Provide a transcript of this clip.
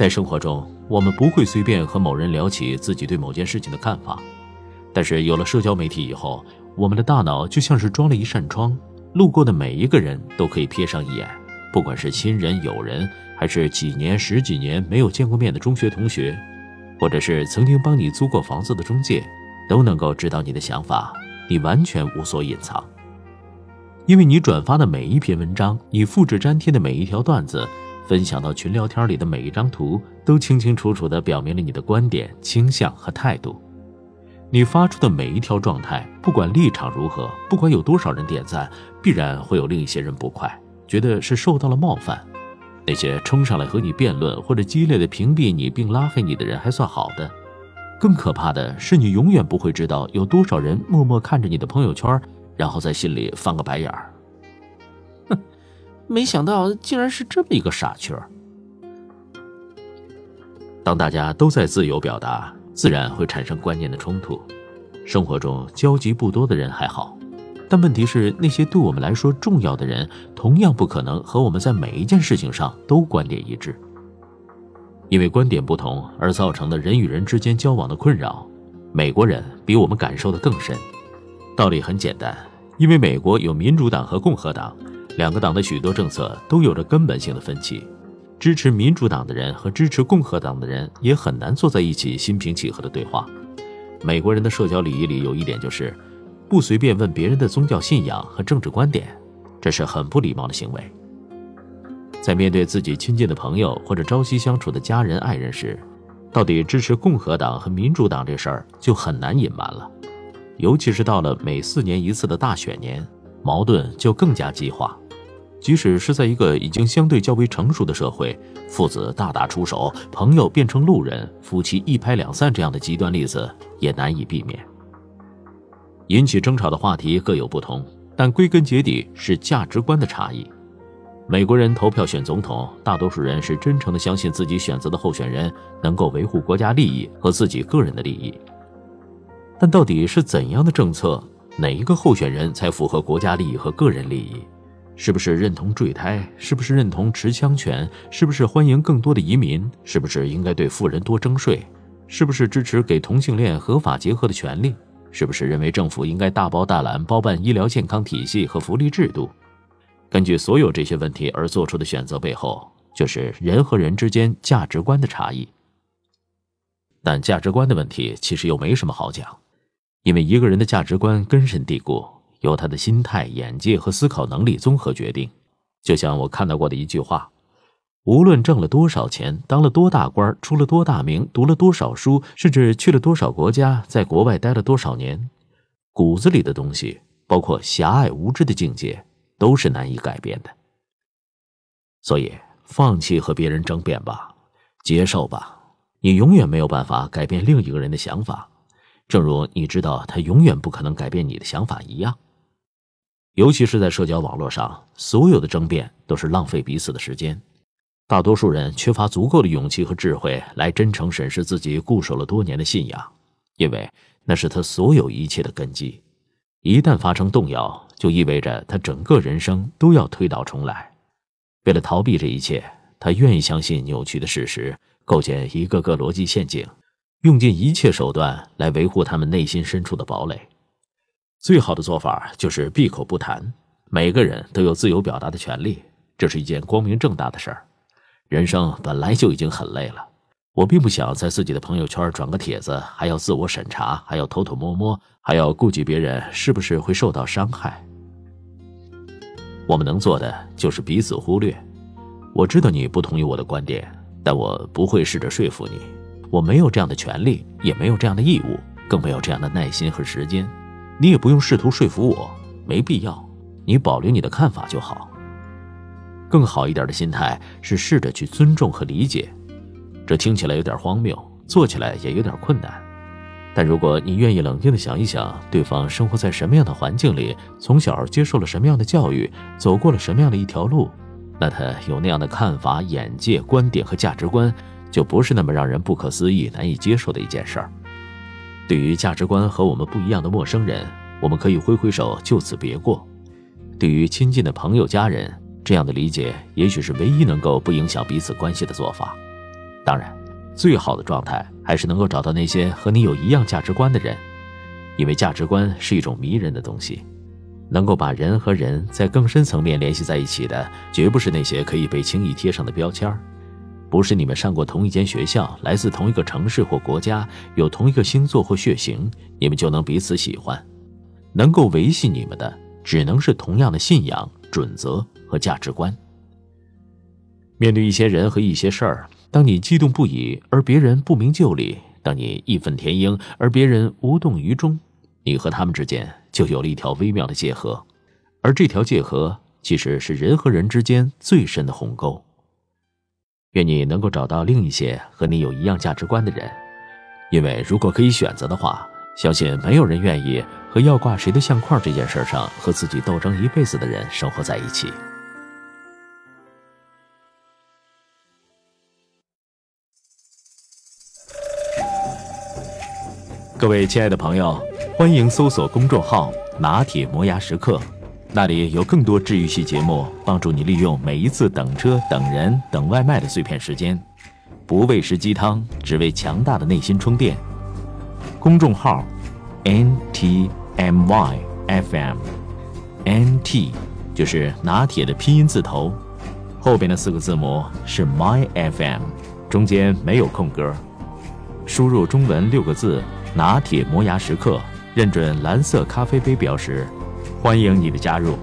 在生活中，我们不会随便和某人聊起自己对某件事情的看法，但是有了社交媒体以后，我们的大脑就像是装了一扇窗，路过的每一个人都可以瞥上一眼，不管是亲人、友人，还是几年、十几年没有见过面的中学同学，或者是曾经帮你租过房子的中介，都能够知道你的想法，你完全无所隐藏。因为你转发的每一篇文章，你复制粘贴的每一条段子，分享到群聊天里的每一张图，都清清楚楚地表明了你的观点、倾向和态度。你发出的每一条状态，不管立场如何，不管有多少人点赞，必然会有另一些人不快，觉得是受到了冒犯。那些冲上来和你辩论或者激烈的屏蔽你并拉黑你的人还算好的，更可怕的是，你永远不会知道有多少人默默看着你的朋友圈。然后在心里翻个白眼儿，没想到竟然是这么一个傻缺儿。当大家都在自由表达，自然会产生观念的冲突。生活中交集不多的人还好，但问题是那些对我们来说重要的人，同样不可能和我们在每一件事情上都观点一致。因为观点不同而造成的人与人之间交往的困扰，美国人比我们感受的更深。道理很简单。因为美国有民主党和共和党，两个党的许多政策都有着根本性的分歧，支持民主党的人和支持共和党的人也很难坐在一起心平气和的对话。美国人的社交礼仪里有一点就是，不随便问别人的宗教信仰和政治观点，这是很不礼貌的行为。在面对自己亲近的朋友或者朝夕相处的家人爱人时，到底支持共和党和民主党这事儿就很难隐瞒了。尤其是到了每四年一次的大选年，矛盾就更加激化。即使是在一个已经相对较为成熟的社会，父子大打出手，朋友变成路人，夫妻一拍两散这样的极端例子也难以避免。引起争吵的话题各有不同，但归根结底是价值观的差异。美国人投票选总统，大多数人是真诚的相信自己选择的候选人能够维护国家利益和自己个人的利益。但到底是怎样的政策，哪一个候选人才符合国家利益和个人利益？是不是认同坠胎？是不是认同持枪权？是不是欢迎更多的移民？是不是应该对富人多征税？是不是支持给同性恋合法结合的权利？是不是认为政府应该大包大揽包办医疗健康体系和福利制度？根据所有这些问题而做出的选择背后，就是人和人之间价值观的差异。但价值观的问题其实又没什么好讲。因为一个人的价值观根深蒂固，由他的心态、眼界和思考能力综合决定。就像我看到过的一句话：无论挣了多少钱，当了多大官，出了多大名，读了多少书，甚至去了多少国家，在国外待了多少年，骨子里的东西，包括狭隘无知的境界，都是难以改变的。所以，放弃和别人争辩吧，接受吧，你永远没有办法改变另一个人的想法。正如你知道他永远不可能改变你的想法一样，尤其是在社交网络上，所有的争辩都是浪费彼此的时间。大多数人缺乏足够的勇气和智慧来真诚审视自己固守了多年的信仰，因为那是他所有一切的根基。一旦发生动摇，就意味着他整个人生都要推倒重来。为了逃避这一切，他愿意相信扭曲的事实，构建一个个逻辑陷阱。用尽一切手段来维护他们内心深处的堡垒，最好的做法就是闭口不谈。每个人都有自由表达的权利，这是一件光明正大的事儿。人生本来就已经很累了，我并不想在自己的朋友圈转个帖子，还要自我审查，还要偷偷摸摸，还要顾及别人是不是会受到伤害。我们能做的就是彼此忽略。我知道你不同意我的观点，但我不会试着说服你。我没有这样的权利，也没有这样的义务，更没有这样的耐心和时间。你也不用试图说服我，没必要。你保留你的看法就好。更好一点的心态是试着去尊重和理解。这听起来有点荒谬，做起来也有点困难。但如果你愿意冷静的想一想，对方生活在什么样的环境里，从小接受了什么样的教育，走过了什么样的一条路，那他有那样的看法、眼界、观点和价值观。就不是那么让人不可思议、难以接受的一件事儿。对于价值观和我们不一样的陌生人，我们可以挥挥手，就此别过；对于亲近的朋友、家人，这样的理解也许是唯一能够不影响彼此关系的做法。当然，最好的状态还是能够找到那些和你有一样价值观的人，因为价值观是一种迷人的东西，能够把人和人在更深层面联系在一起的，绝不是那些可以被轻易贴上的标签儿。不是你们上过同一间学校，来自同一个城市或国家，有同一个星座或血型，你们就能彼此喜欢。能够维系你们的，只能是同样的信仰、准则和价值观。面对一些人和一些事儿，当你激动不已，而别人不明就里；当你义愤填膺，而别人无动于衷，你和他们之间就有了一条微妙的界河，而这条界河其实是人和人之间最深的鸿沟。愿你能够找到另一些和你有一样价值观的人，因为如果可以选择的话，相信没有人愿意和要挂谁的相框这件事上和自己斗争一辈子的人生活在一起。各位亲爱的朋友，欢迎搜索公众号“拿铁磨牙时刻”。那里有更多治愈系节目，帮助你利用每一次等车、等人、等外卖的碎片时间，不喂食鸡汤，只为强大的内心充电。公众号：N T M Y F M，N T 就是拿铁的拼音字头，后边的四个字母是 My F M，中间没有空格。输入中文六个字“拿铁磨牙时刻”，认准蓝色咖啡杯标识。欢迎你的加入。